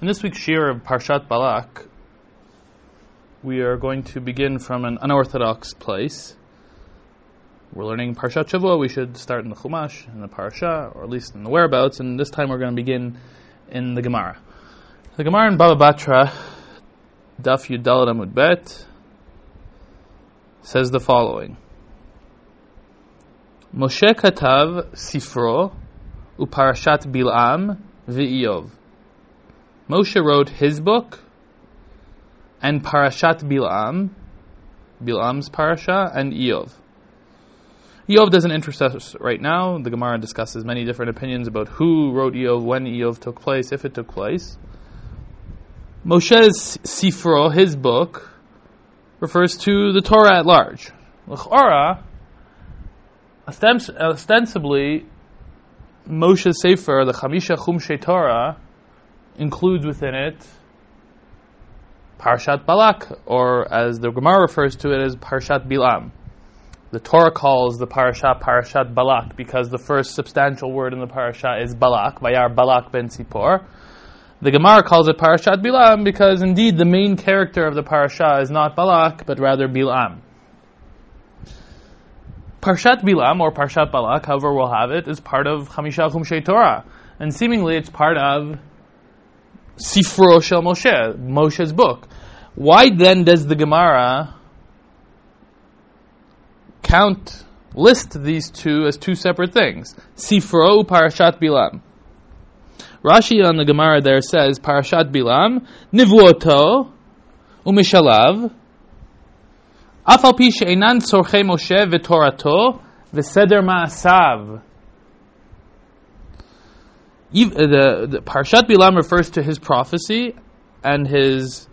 In this week's shiur of Parshat Balak, we are going to begin from an unorthodox place. We're learning Parshat Shavua. We should start in the Chumash, in the Parsha, or at least in the whereabouts. And this time we're going to begin in the Gemara. The Gemara in Baba Batra, Daf Yudal Amud Bet, says the following: Moshe katav sifro uparashat Bilam v'Iyov. Moshe wrote his book and Parashat Bilam, Bilam's parasha, and Iyov. Iyov doesn't interest us right now. The Gemara discusses many different opinions about who wrote Iyov, when Iyov took place, if it took place. Moshe's Sifro, his book, refers to the Torah at large. L'chora, ostensibly, Moshe's Sefer, the Chamisha Chumshei Torah, includes within it Parshat Balak, or as the Gemara refers to it as Parshat Bilam. The Torah calls the parasha Parashat Balak because the first substantial word in the parasha is Balak, Vayar Balak ben Tzipor. The Gemara calls it Parashat Bilam because indeed the main character of the parasha is not Balak, but rather Bilam. Parshat Bilam, or Parshat Balak, however we'll have it, is part of Chamisha Chumshei Torah. And seemingly it's part of Sifro Shel Moshe, Moshe's book. Why then does the Gemara count, list these two as two separate things? Sifro Parashat Bilam. Rashi on the Gemara there says Parashat Bilam Nivuoto Umishalav Afal pi she'enan tzorchei Moshe v'torato v'seder ma'asav the, the Parshat Bilam refers to his prophecy and his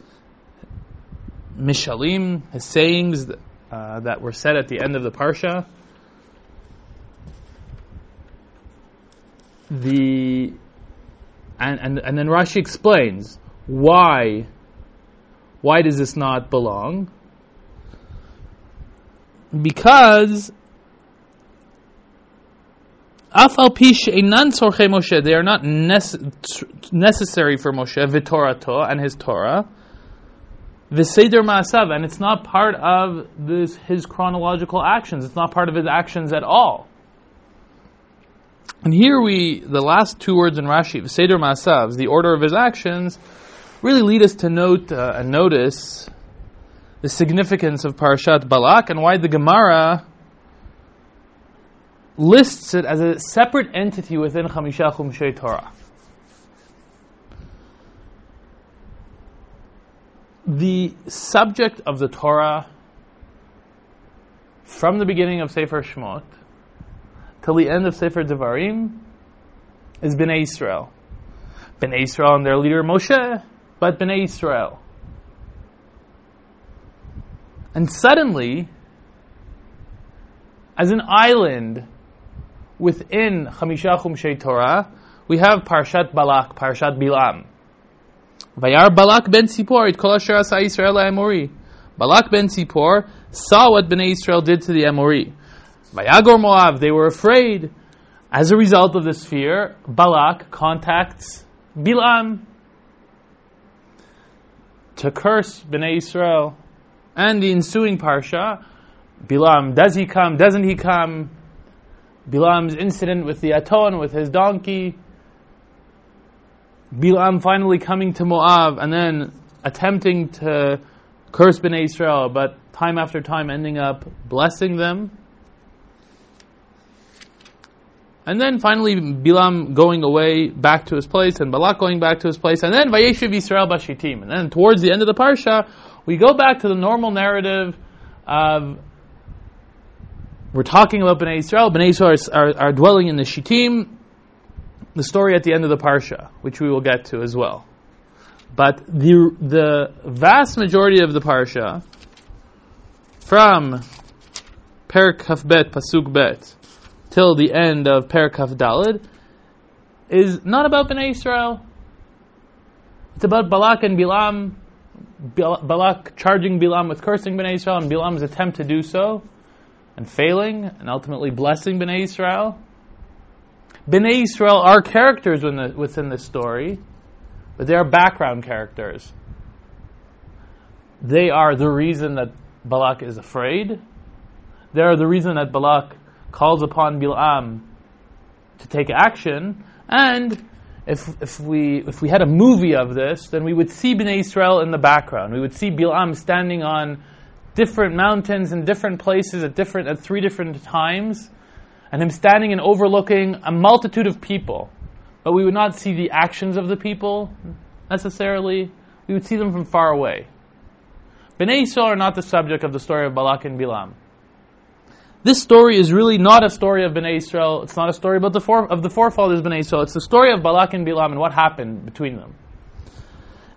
mishalim, his sayings uh, that were said at the end of the parsha. The and, and and then Rashi explains why why does this not belong? Because Pish sorche Moshe. They are not necessary for Moshe v'torato and his Torah. V'seder ma'asav, and it's not part of this, his chronological actions. It's not part of his actions at all. And here we, the last two words in Rashi, v'seder ma'asav, the order of his actions, really lead us to note uh, and notice the significance of Parashat Balak and why the Gemara lists it as a separate entity within Chamisha Chumshei Torah. The subject of the Torah from the beginning of Sefer Shemot till the end of Sefer Devarim is Bnei Israel. Bnei Israel and their leader Moshe, but Bnei Israel. And suddenly, as an island within Chamisha Chumshei Torah, we have Parshat Balak, Parshat Bilam. Vayar Balak ben Tzipor, it kol asher asa Yisrael Amori. Balak ben Tzipor saw what Bnei Israel did to the Amori. Vayagor Moav, they were afraid. As a result of this fear, Balak contacts Bilam to curse Bnei Israel. And the ensuing parsha, Bilam, does he come, doesn't he come? Bilam's incident with the Aton, with his donkey, Bilam finally coming to Moab and then attempting to curse Bnei Israel, but time after time ending up blessing them. And then finally Bilam going away back to his place and Balak going back to his place and then Vayeshiv Yisrael Bashitim. And then towards the end of the Parsha, we go back to the normal narrative of we're talking about Bnei Israel. Bnei Israel are, are, are, dwelling in the Shittim. The story at the end of the Parsha, which we will get to as well. But the, the vast majority of the Parsha, from Perak Bet, Pasuk Bet, till the end of Perak Dalid, is not about Bnei Israel. It's about Balak and Bilam. Balak charging Bilam with cursing Bnei Israel and Bilam's attempt to do so and failing and ultimately blessing Bnei Israel. Bnei Israel are characters within, this story, but they are background characters. They are the reason that Balak is afraid. They are the reason that Balak calls upon Bilam to take action. And if, if, we, if we had a movie of this, then we would see Bnei Israel in the background. We would see Bilam standing on different mountains in different places at, different, at three different times, and him standing and overlooking a multitude of people. But we would not see the actions of the people necessarily. We would see them from far away. Bnei Israel are not the subject of the story of Balak and Bilam. This story is really not a story of Bnei Israel. It's not a story about the fore, of the forefathers of Bnei Israel. It's the story of Balak and Bilam and what happened between them.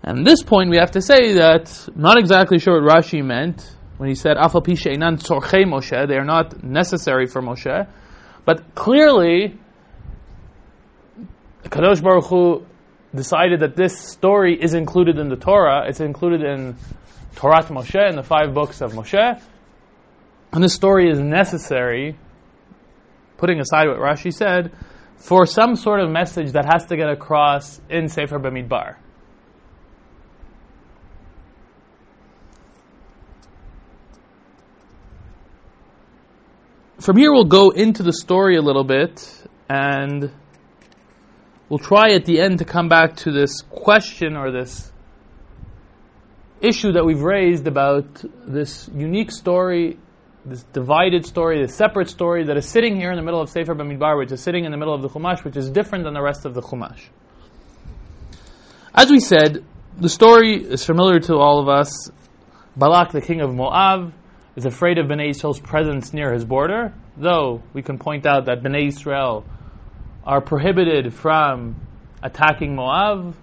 And at this point, we have to say that not exactly sure what Rashi meant when he said Moshe. They are not necessary for Moshe, but clearly, Kadosh Baruch Hu decided that this story is included in the Torah. It's included in Torah Moshe in the five books of Moshe. And this story is necessary, putting aside what Rashi said, for some sort of message that has to get across in Sefer Bamidbar. From here, we'll go into the story a little bit and we'll try at the end to come back to this question or this issue that we've raised about this unique story, this divided story, this separate story that is sitting here in the middle of Sefer Bamidbar, which is sitting in the middle of the Chumash, which is different than the rest of the Chumash. As we said, the story is familiar to all of us. Balak, the king of Moab, is afraid of Bnei Israel's presence near his border, though we can point out that Bnei Israel are prohibited from attacking Moab,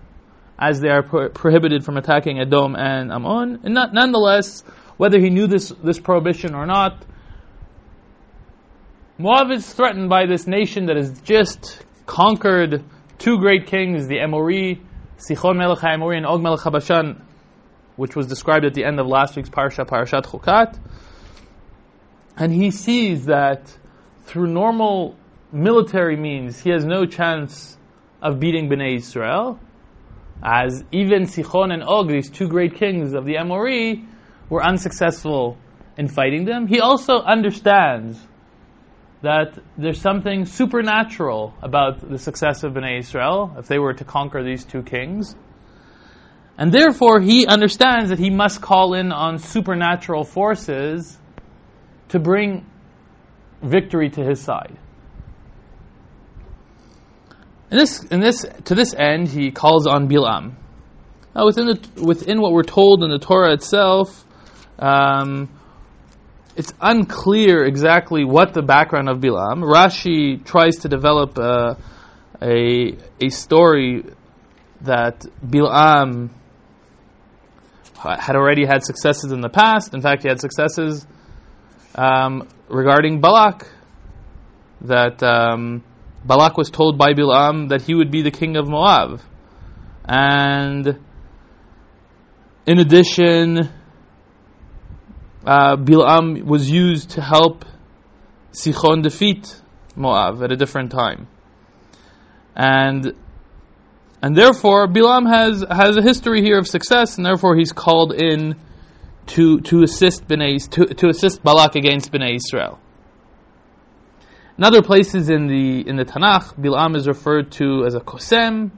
as they are pro- prohibited from attacking Edom and Ammon. And not, nonetheless, whether he knew this, this prohibition or not, Moab is threatened by this nation that has just conquered two great kings, the Emori, Sichon Melech HaEmori and Og Melech HaBashan, which was described at the end of last week's Parsha, Parashat Chukat. And he sees that through normal military means, he has no chance of beating Bnei Israel as even Sichon and Og, these two great kings of the Amori, were unsuccessful in fighting them. He also understands that there's something supernatural about the success of Bnei Israel if they were to conquer these two kings. And therefore, he understands that he must call in on supernatural forces to bring victory to his side. In this, in this, to this end, he calls on Bilam. Now, within, the, within what we're told in the Torah itself, um, it's unclear exactly what the background of Bilam. Rashi tries to develop a, a story that Bilam had already had successes in the past. In fact, he had successes um, regarding Balak. That um, Balak was told by Bilam that he would be the king of Moab. And in addition, uh, Bilam was used to help Sichon defeat Moab at a different time. And and therefore Bilam has has a history here of success, and therefore he's called in to to assist Bnei, to, to assist Balak against Bnei Israel. In other places in the in the Tanakh, Bilam is referred to as a kosem.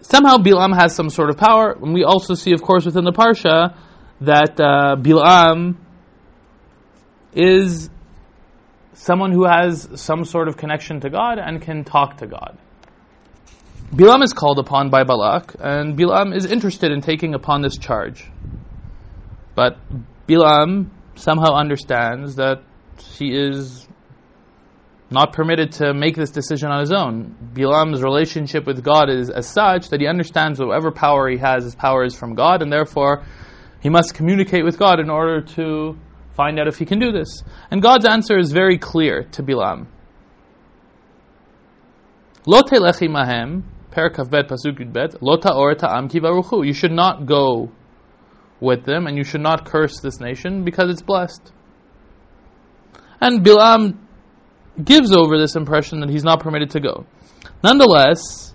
Somehow Bilam has some sort of power, and we also see, of course, within the parsha that uh, Bilam is someone who has some sort of connection to God and can talk to God. Bilam is called upon by Balak, and Bilam is interested in taking upon this charge. But Bilam somehow understands that he is not permitted to make this decision on his own. Bilam's relationship with God is as such that he understands whatever power he has, his power is from God, and therefore he must communicate with God in order to find out if he can do this. And God's answer is very clear to Bilam. Lo telechi mahem, bet bet, lo ki You should not go with them, and you should not curse this nation because it's blessed. And Bilam gives over this impression that he's not permitted to go. Nonetheless,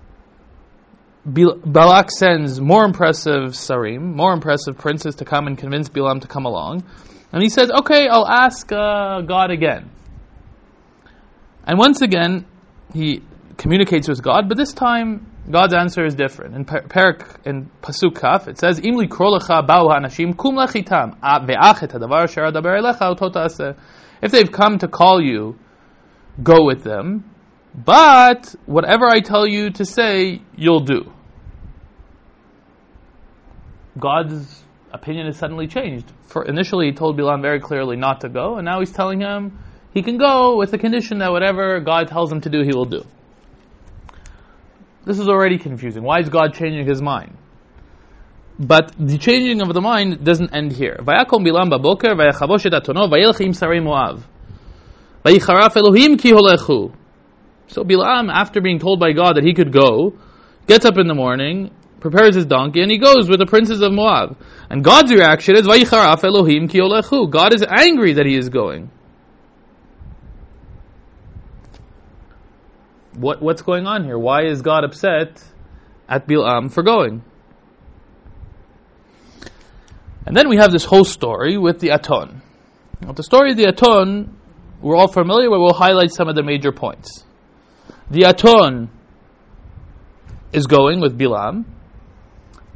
Balak sends more impressive sarim, more impressive princes to come and convince Bilam to come along. And he says, okay, I'll ask uh, God again. And once again, he communicates with God, but this time God's answer is different. In Perak, in Pasuk Kaf, it says, "Im likrolecha ba'u kum ve'achet hadavar If they've come to call you, go with them. But whatever I tell you to say, you'll do. God's opinion has suddenly changed. For initially, he told Bilam very clearly not to go, and now he's telling him he can go with the condition that whatever God tells him to do, he will do. This is already confusing. Why is God changing his mind? But the changing of the mind doesn't end here. Vayakom Bilam baboker atono sarei Moav. Vayicharaf Elohim ki holechu. So Bilam, after being told by God that he could go, gets up in the morning, prepares his donkey, and he goes with the princes of Moab. And God's reaction is, Vayicharaf Elohim ki olechu. God is angry that he is going. What, what's going on here? Why is God upset at Bilam for going? And then we have this whole story with the Aton. Now, the story of the Aton, we're all familiar with, we'll highlight some of the major points. The Aton is going with Bilam,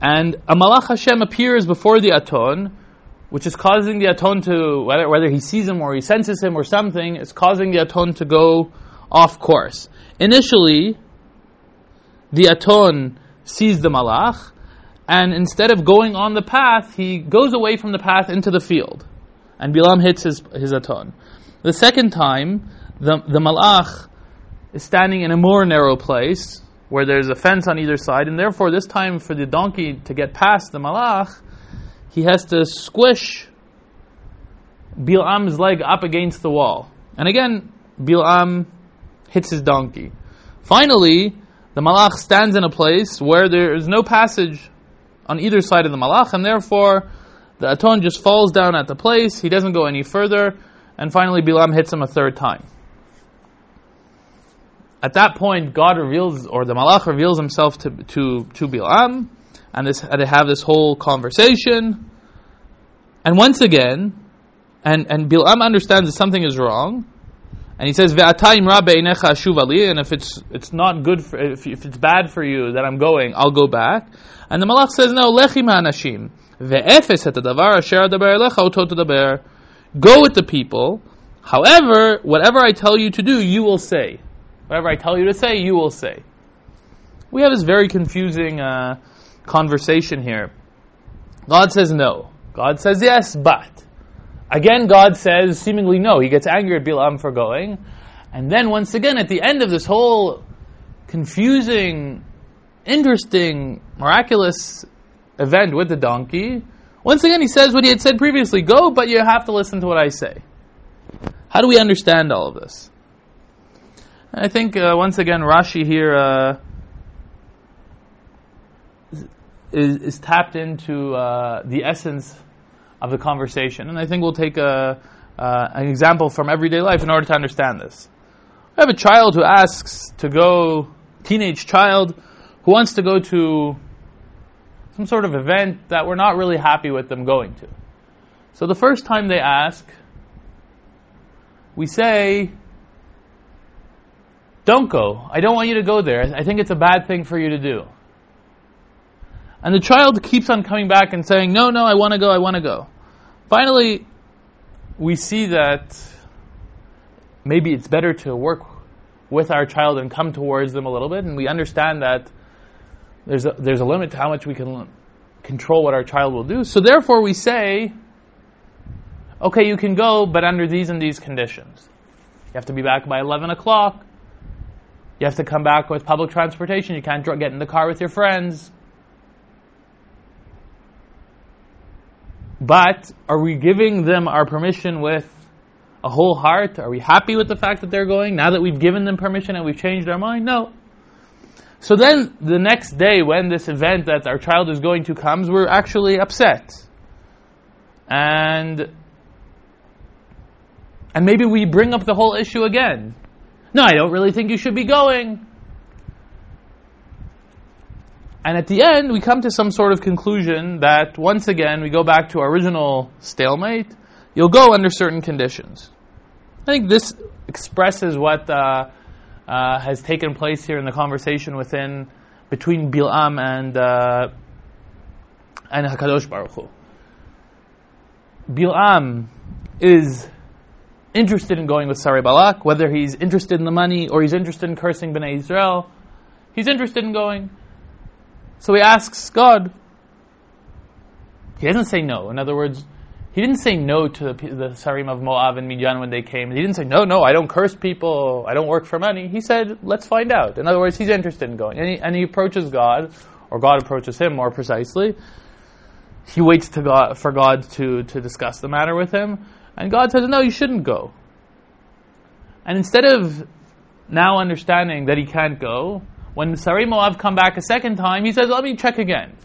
and a Malach Hashem appears before the Aton, which is causing the Aton to, whether, whether he sees him or he senses him or something, is causing the Aton to go off course. Initially, the Aton sees the Malach, and instead of going on the path, he goes away from the path into the field. And Bilam hits his, his Aton. The second time, the, the Malach is standing in a more narrow place where there's a fence on either side, and therefore, this time for the donkey to get past the malach, he has to squish Bilam's leg up against the wall. And again, Bilam hits his donkey. Finally, the malach stands in a place where there is no passage on either side of the malach, and therefore the aton just falls down at the place. He doesn't go any further, and finally Bilam hits him a third time at that point, God reveals, or the Malach reveals himself to, to, to Bilam, and, this, they have this whole conversation. And once again, and, and Bilam understands that something is wrong, and he says, and if it's, it's not good, for, if, if it's bad for you that I'm going, I'll go back. And the Malach says, no, lechim ha'anashim, ve'efes et ha'davar asher adaber elecha otot Go with the people, however, whatever I tell you to do, you will say. Whatever I tell you to say, you will say. We have this very confusing uh, conversation here. God says no. God says yes, but. Again, God says seemingly no. He gets angry at Bilam for going. And then once again, at the end of this whole confusing, interesting, miraculous event with the donkey, once again he says what he had said previously go, but you have to listen to what I say. How do we understand all of this? I think uh, once again Rashi here uh, is, is, tapped into uh, the essence of the conversation, and I think we'll take a, uh, an example from everyday life in order to understand this. We have a child who asks to go, teenage child who wants to go to some sort of event that we're not really happy with them going to. So the first time they ask, we say, don't go. I don't want you to go there. I think it's a bad thing for you to do. And the child keeps on coming back and saying, No, no, I want to go, I want to go. Finally, we see that maybe it's better to work with our child and come towards them a little bit, and we understand that there's a, there's a limit to how much we can control what our child will do. So therefore, we say, okay, you can go, but under these and these conditions. You have to be back by 11 o'clock. You have to come back with public transportation. You can't get in the car with your friends. But are we giving them our permission with a whole heart? Are we happy with the fact that they're going now that we've given them permission and we've changed our mind? No. So then the next day when this event that our child is going to comes, we're actually upset. And and maybe we bring up the whole issue again. No, I don't really think you should be going. And at the end, we come to some sort of conclusion that once again, we go back to our original stalemate. You'll go under certain conditions. I think this expresses what uh, uh, has taken place here in the conversation within between Bilam and uh, and Hakadosh Baruch Hu. Bilam is interested in going with Sari Balak, whether he's interested in the money or he's interested in cursing Bnei Israel. He's interested in going. So he asks God. He doesn't say no. In other words, he didn't say no to the, the Sarim of Moab and Midian when they came. He didn't say, no, no, I don't curse people, I don't work for money. He said, let's find out. In other words, he's interested in going. And he, and he approaches God, or God approaches him more precisely. He waits God, for God to, to discuss the matter with him. And God says, no, you shouldn't go. And instead of now understanding that he can't go, when Sarim Moab come back a second time, he says, let me check again.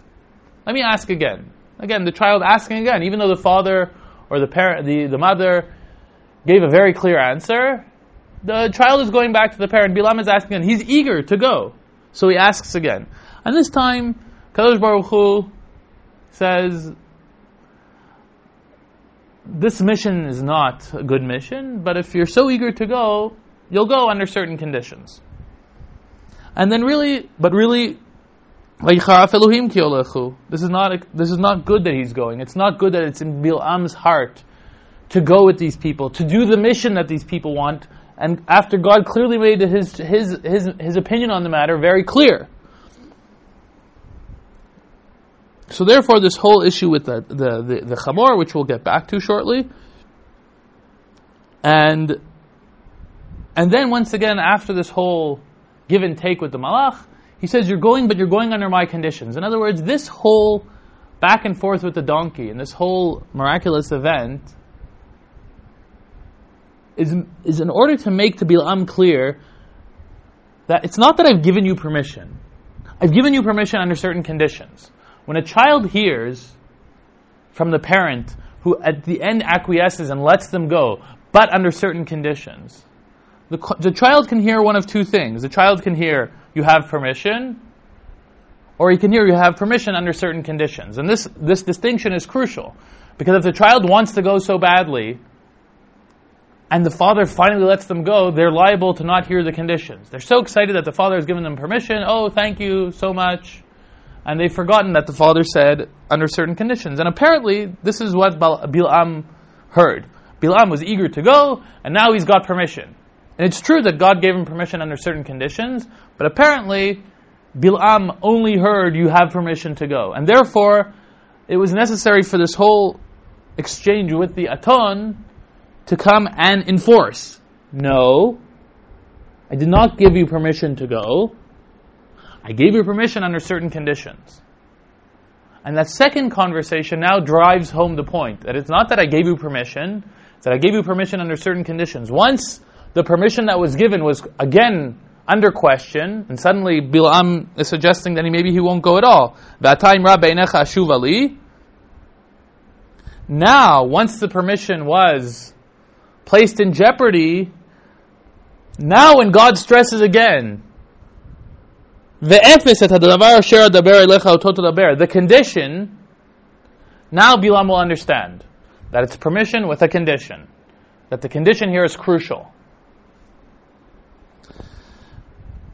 Let me ask again. Again, the child asking again, even though the father or the parent, the, the mother gave a very clear answer, the child is going back to the parent. Bilam is asking again. He's eager to go. So he asks again. And this time, Kadosh Baruch Hu says, this mission is not a good mission, but if you're so eager to go, you'll go under certain conditions. And then really, but really, this is not this is not good that he's going. It's not good that it's in Bilam's heart to go with these people, to do the mission that these people want. And after God clearly made his his his, his opinion on the matter very clear. So therefore, this whole issue with the the the, the chamor, which we'll get back to shortly, and and then once again after this whole give and take with the malach, he says, You're going, but you're going under my conditions. In other words, this whole back and forth with the donkey and this whole miraculous event is, is in order to make to Bilam clear that it's not that I've given you permission. I've given you permission under certain conditions. When a child hears from the parent who at the end acquiesces and lets them go, but under certain conditions, the, the child can hear one of two things. The child can hear, you have permission, or he can hear you have permission under certain conditions. And this, this distinction is crucial. Because if the child wants to go so badly, and the father finally lets them go, they're liable to not hear the conditions. They're so excited that the father has given them permission. Oh, thank you so much. And they've forgotten that the father said under certain conditions. And apparently, this is what Bilam heard. Bilam was eager to go, and now he's got permission. And it's true that God gave him permission under certain conditions, but apparently Bilam only heard you have permission to go. And therefore, it was necessary for this whole exchange with the Aton to come and enforce. No, I did not give you permission to go. I gave you permission under certain conditions. And that second conversation now drives home the point that it's not that I gave you permission, it's that I gave you permission under certain conditions. Once the permission that was given was again under question, and suddenly Bilam is suggesting that he, maybe he won't go at all. Now, once the permission was placed in jeopardy, now when God stresses again, the condition, now Bilam will understand that it's permission with a condition. That the condition here is crucial.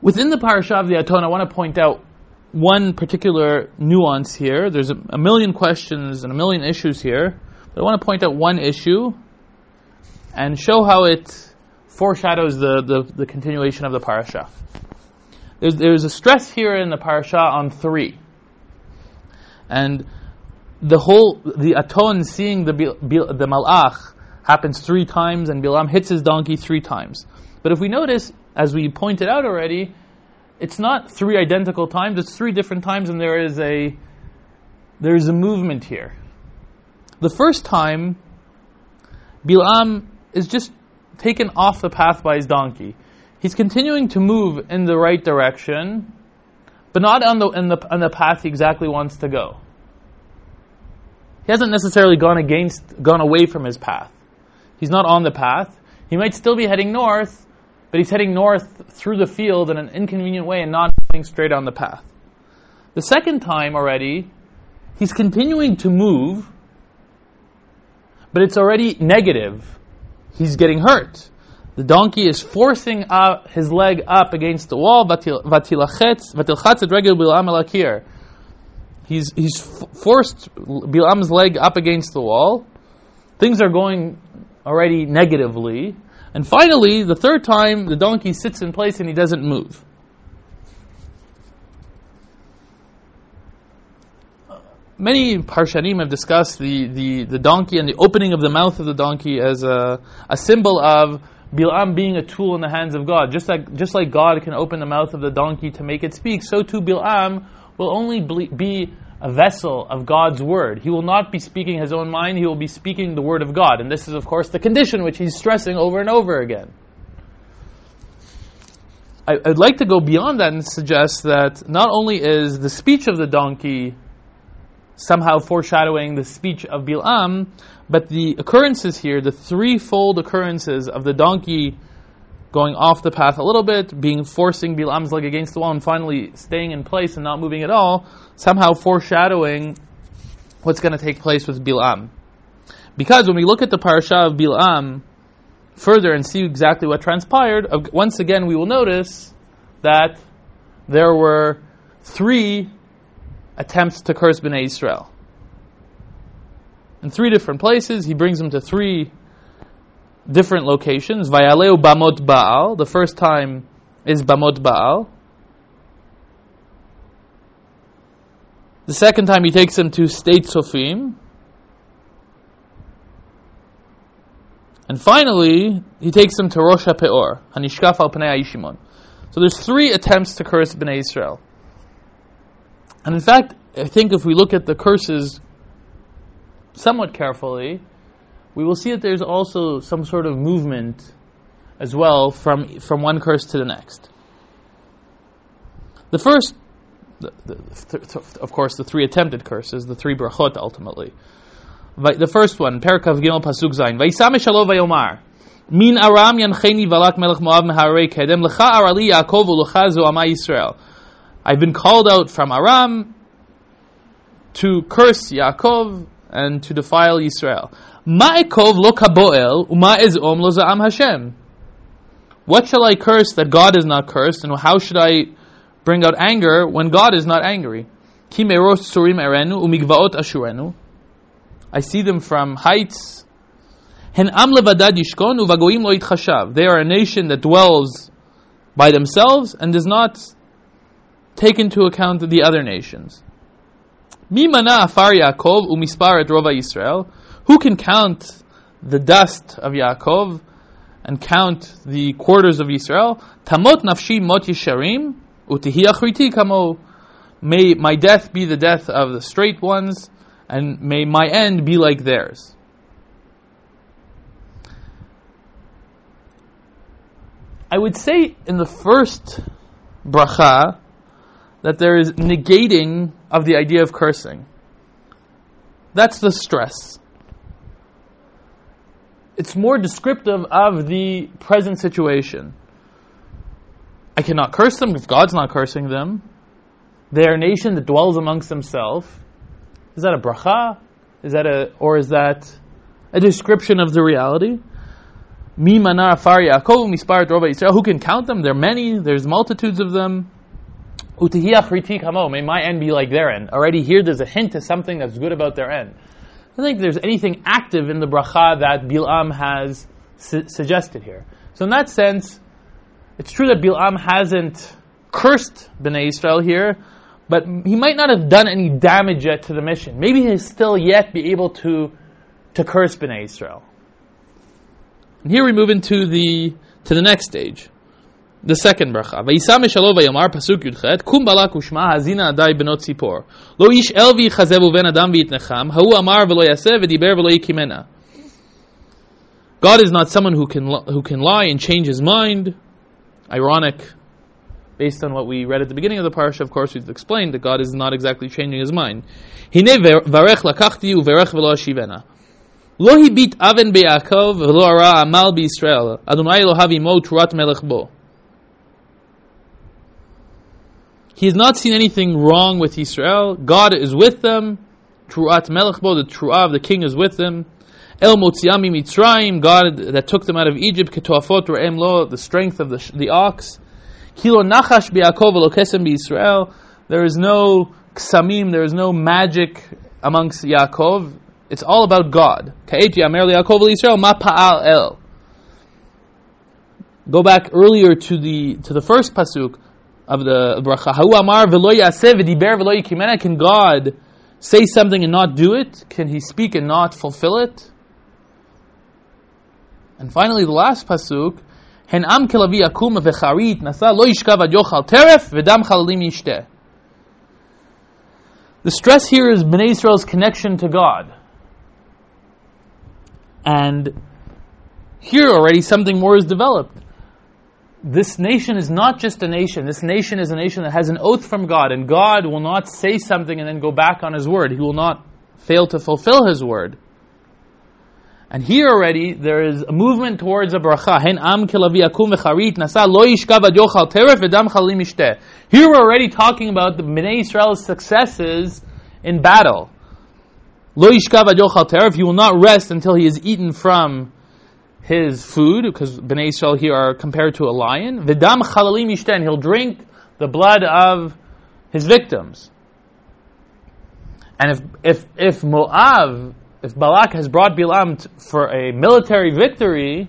Within the parasha of the Aton, I want to point out one particular nuance here. There's a, a, million questions and a million issues here, but I want to point out one issue and show how it foreshadows the, the, the continuation of the parasha. There's, there's a stress here in the parasha on three. And the whole, the Aton seeing the, the Malach happens three times and Bilam hits his donkey three times. But if we notice, as we pointed out already, it's not three identical times, it's three different times and there is a there is a movement here. The first time Bilam is just taken off the path by his donkey. He's continuing to move in the right direction, but not on the, in the, on the path he exactly wants to go. He hasn't necessarily gone against, gone away from his path. He's not on the path. He might still be heading north, but he's heading north through the field in an inconvenient way and not going straight on the path. The second time already, he's continuing to move, but it's already negative. He's getting hurt. The donkey is forcing uh, his leg up against the wall. He's, he's forced Bilam's leg up against the wall. Things are going already negatively. And finally, the third time, the donkey sits in place and he doesn't move. Many Parshanim have discussed the, the, the donkey and the opening of the mouth of the donkey as a, a symbol of Bilam being a tool in the hands of God. Just like, just like God can open the mouth of the donkey to make it speak, so too Bilam will only be a vessel of God's word. He will not be speaking his own mind, he will be speaking the word of God. And this is, of course, the condition which he's stressing over and over again. I, would like to go beyond that and suggest that not only is the speech of the donkey somehow foreshadowing the speech of Bilam, but the occurrences here, the threefold occurrences of the donkey going off the path a little bit, being forcing Bilam's leg against the wall, and finally staying in place and not moving at all, somehow foreshadowing what's going to take place with Bilam. Because when we look at the parasha of Bilam further and see exactly what transpired, once again we will notice that there were three attempts to curse Bnei Israel in three different places. He brings them to three different locations. Vayaleu Bamot Baal. The first time is Bamot Baal. The second time he takes them to Sde Tzofim. And finally, he takes them to Rosh HaPeor, Hanishkaf al Pnei. So there's three attempts to curse Bnei Israel. And in fact, I think if we look at the curses somewhat carefully, we will see that there's also some sort of movement as well from, from one curse to the next. The first, the, the, th- of course, the three attempted curses, the three brachot ultimately. The first one, Perkav Gimel Pasuk Zayin. Vaisame Shalom Vayomar. Min Aram Yancheni Valak Melech Moav Meharei Kedem Lecha Arali Yaakov Ulecha Zu Yisrael. I've been called out from Aram to curse Yaakov and to defile Israel. Ma'ekov lo kaboel uma'ezom lo za'am Hashem. What shall I curse that God is not cursed, and how should I bring out anger when God is not angry? Ki surim erenu umigvaot ashurenu. I see them from heights. Hen am levadad yishkon uvagoim lo yitchashav. They are a nation that dwells by themselves and does not take into account the other nations. Mimana afar Yaakov umispar et rova Yisrael. Who can count the dust of Yaakov and count the quarters of Israel? Tamot nafshi mot yisharim utihi kamo. May my death be the death of the straight ones, and may my end be like theirs. I would say in the first bracha that there is negating of the idea of cursing. That's the stress. It's more descriptive of the present situation. I cannot curse them if God's not cursing them. They are a nation that dwells amongst themselves. Is that a bracha? Is that a, or is that a description of the reality? Mi Yisrael. Who can count them? There are many. There's multitudes of them. May my end be like their end. Already here there's a hint to something that's good about their end. I don't think there's anything active in the bracha that Bilam has su- suggested here. So in that sense, it's true that Bilam hasn't cursed Bnei Israel here, but he might not have done any damage yet to the mission. Maybe he'll still yet be able to, to curse Bnei Israel. And here we move into the, to the next stage the second bracha. Vayisa meshalo vayamar pasuk yudchet kum balak ushma hazina adai benot tzipor lo ish el v'yichazev ben adam v'yitnecham hahu amar v'lo yaseh v'diber v'lo yikimena. God is not someone who can who can lie and change his mind. Ironic, based on what we read at the beginning of the parsha. Of course, we've explained that God is not exactly changing his mind. Hine varech lakachti uverech v'lo ashivena. Lo hibit aven be'Yaakov v'lo ara amal b'Yisrael. Adonai lo havi mo turat melech bo. He has not seen anything wrong with Israel. God is with them. Truat Melechbo, the Truah the king is with them. El Motziami Mitzrayim, God that took them out of Egypt. Ketuafot Re'em Lo, the strength of the, the ox. Kilo Nachash Bi'akov Elokesem Israel. There is no ksamim, there is no magic amongst Yaakov. It's all about God. Yaakov Israel, Ma Pa'al El. Go back earlier to the to the first pasuk of the bracha. Hu amar v'lo yaseh v'diber v'lo yikimena. Can God say something and not do it? Can He speak and not fulfill it? And finally, the last pasuk. Hen am kelavi akum v'charit nasa lo yishkav ad yochal teref v'dam chalalim yishteh. The stress here is Bnei Israel's connection to God. And here already something more is developed this nation is not just a nation. This nation is a nation that has an oath from God, and God will not say something and then go back on His word. He will not fail to fulfill His word. And here already there is a movement towards a bracha. Here we're already talking about the Bnei Israel's successes in battle. Yochal. He will not rest until he is eaten from his food, because Bnei Israel here are compared to a lion. Vidam chalalim yishten, he'll drink the blood of his victims. And if, if, if Moab, if Balak has brought Bilam t- for a military victory,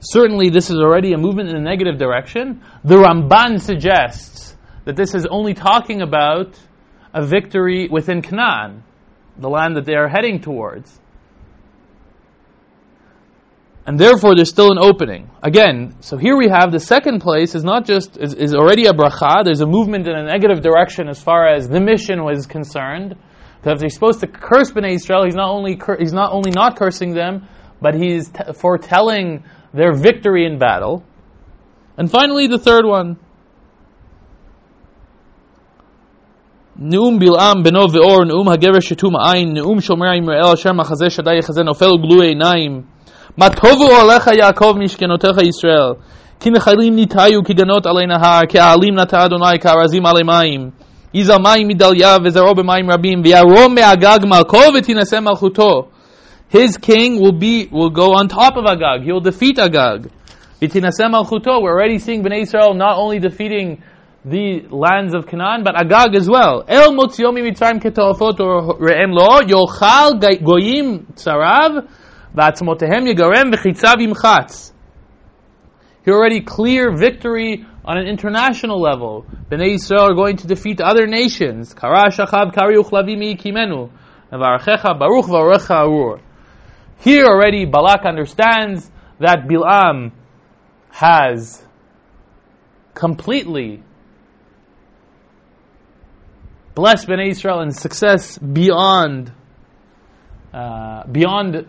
certainly this is already a movement in a negative direction. The Ramban suggests that this is only talking about a victory within Canaan, the land that they are heading towards And therefore, there's still an opening. Again, so here we have the second place is not just, is, is already a bracha. There's a movement in a negative direction as far as the mission was concerned. Because if he's supposed to curse Bnei Israel, he's not only, he's not only not cursing them, but he's t- foretelling their victory in battle. And finally, the third one. נאום בלעם בנו ואור, נאום הגבר שתום העין, נאום שומר ימראל אשר מחזה שדי יחזה נופל וגלוי עיניים. Matovu olecha Yaakov mishkenotecha Yisrael. Ki mechalim nitayu ki ganot alei nahar, ki nata Adonai, arazim alei maim. Maim vezaro b'maim rabim, v'yarom me'agag malko, malchuto. His king will be, will go on top of Agag. He will defeat Agag. V'tinasem malchuto. We're already seeing Bnei Israel not only defeating the lands of Canaan, but Agag as well. El motziyomi mitzrayim ketofot re'em lo, yochal goyim tzarav, ועצמותיהם יגרם וחיציו ימחץ. Here already clear victory on an international level. Bnei Israel are going to defeat other nations. Kara shachav kari uchlavi kimenu. Nevarachecha baruch v'arecha arur. Here already Balak understands that Bilam has completely blessed Bnei Israel in success beyond uh, beyond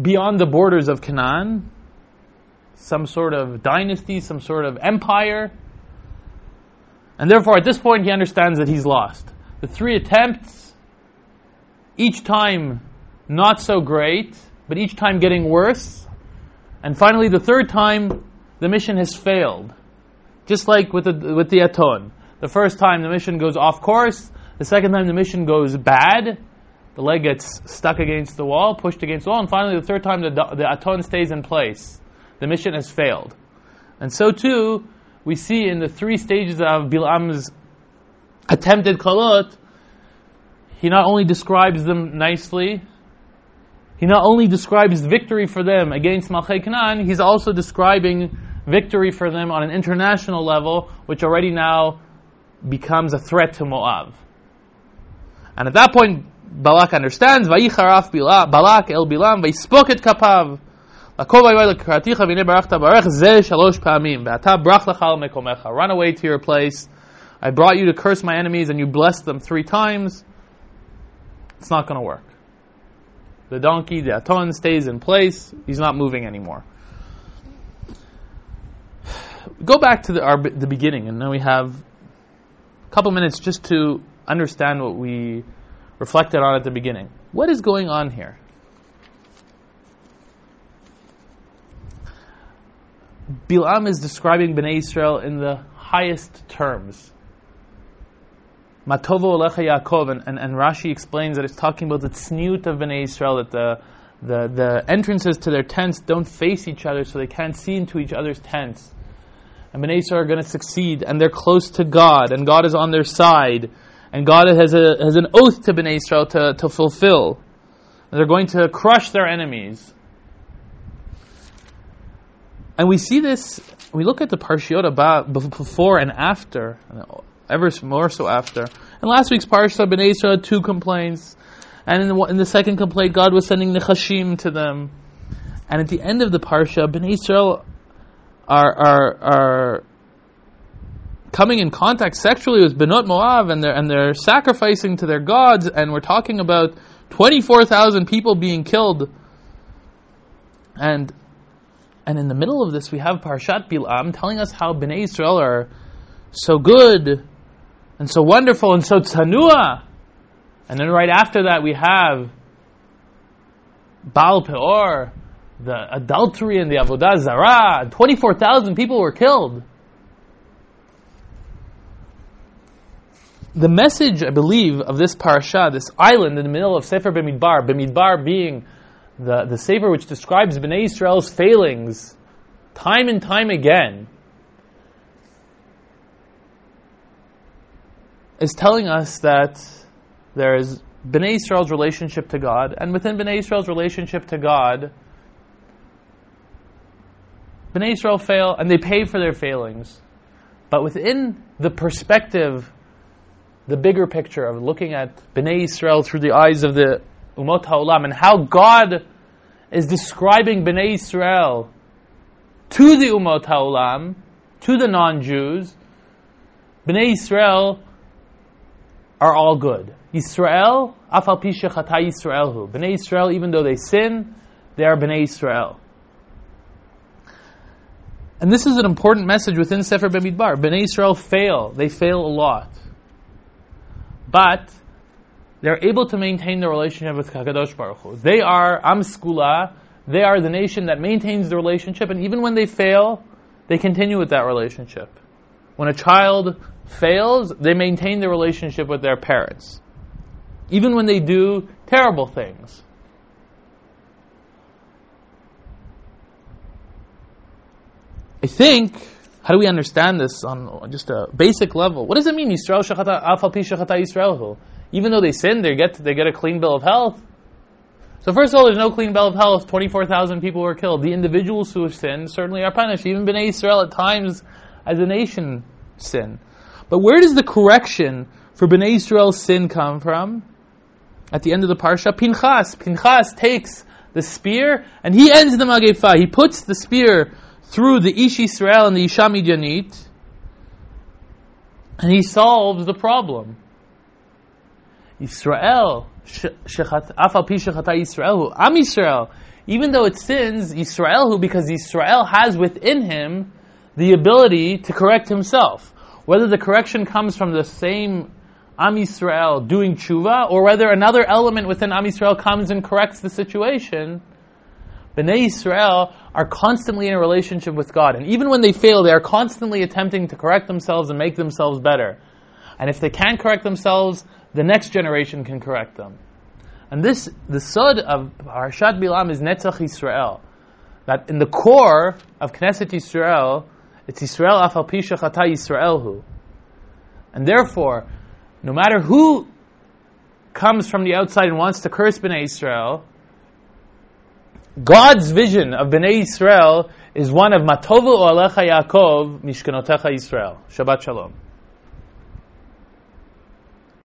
beyond the borders of Canaan, some sort of dynasty, some sort of empire. And therefore, at this point, he understands that he's lost. The three attempts, each time not so great, but each time getting worse. And finally, the third time, the mission has failed. Just like with the, with the Aton. The first time the mission goes off course, the second time the mission goes bad, the leg gets stuck against the wall, pushed against the wall, and finally the third time the, the aton stays in place. The mission has failed. And so too, we see in the three stages of Bilam's attempted kolot, he not only describes them nicely, he not only describes victory for them against Malchay Canaan, he's also describing victory for them on an international level, which already now becomes a threat to Moab. And at that point, Balak understands. Vayicharaf Balak el Bilam vayspok et kapav. Run away to your place. I brought you to curse my enemies and you blessed them three times. It's not going to work. The donkey, the aton, stays in place. He's not moving anymore. Go back to the, our, the beginning, and then we have a couple minutes just to understand what we reflected on at the beginning. What is going on here? Bilam is describing Bnei Israel in the highest terms. Matovo Olecha Yaakov, and, Rashi explains that it's talking about the tzniut of Bnei Israel, that the, the, the entrances to their tents don't face each other so they can't see into each other's tents. And Bnei Israel are going to succeed, and they're close to God, and God is on their side, and God has, a, has an oath to Bnei Israel to, to fulfill. They're going to crush their enemies. And we see this, we look at the Parshiot about before and after, ever more so after. In last week's Parsha, Bnei Israel had two complaints. And in the, in the second complaint, God was sending Nechashim to them. And at the end of the Parsha, Bnei Israel are, are, are coming in contact sexually with Benot Moab and they're, and they're sacrificing to their gods. And we're talking about 24,000 people being killed. And and in the middle of this, we have Parshat Bilam telling us how Bnei Israel are so good and so wonderful and so tzanua. And then right after that, we have Baal Peor, the adultery and the Avodah Zarah. 24,000 people were killed. The message, I believe, of this parasha, this island in the middle of Sefer Bemidbar, Bemidbar being the, the Sefer which describes Bnei Israel's failings time and time again, is telling us that there is Bnei Israel's relationship to God, and within Bnei Israel's relationship to God, Bnei Israel fail and they pay for their failings. But within the perspective, the bigger picture of looking at Bnei Israel through the eyes of the Umot HaOlam and how God is describing Bnei Israel to the Umot HaOlam, to the non-Jews, Bnei Israel are all good. Israel, afal pisha chata Yisraelhu. Bnei Israel, even though they sin, they are Bnei Israel. And this is an important message within Sefer Bemidbar. Bnei Israel fail. They fail a lot. But they're able to maintain their relationship with Hakadosh Baruch Hu. They are Am Skula. They are the nation that maintains the relationship, and even when they fail, they continue with that relationship. When a child fails, they maintain the relationship with their parents, even when they do terrible things. I think, how do we understand this on just a basic level? What does it mean, Yisrael shachata afal pi shachata Yisrael? even though they sin, they get they get a clean bill of health. So first of all, there's no clean bill of health. Twenty-four thousand people were killed. The individuals who have sinned certainly are punished. Even Bnei Israel at times, as a nation, sin. But where does the correction for Bnei Israel's sin come from? At the end of the parsha, Pinchas. Pinchas takes the spear and he ends the Magefa. He puts the spear through the Ish Israel and the Isha and he solves the problem. Israel, afal pi Yisrael, Am Yisrael, even though it sins, Israel, because Israel has within him the ability to correct himself. Whether the correction comes from the same Am Yisrael doing tshuva, or whether another element within Am Yisrael comes and corrects the situation, Bnei Yisrael are constantly in a relationship with God. And even when they fail, they are constantly attempting to correct themselves and make themselves better. And if they can't correct themselves, the next generation can correct them. And this, the sod of Parshat Bilam is Netzach Yisrael. That in the core of Knesset Yisrael, it's Yisrael afal pisha chata Yisraelhu. And therefore, no matter who comes from the outside and wants to curse Bnei Israel, God's vision of Bnei Israel is one of Matovu Alecha Yaakov Mishkanotecha Yisrael. Shabbat Shalom.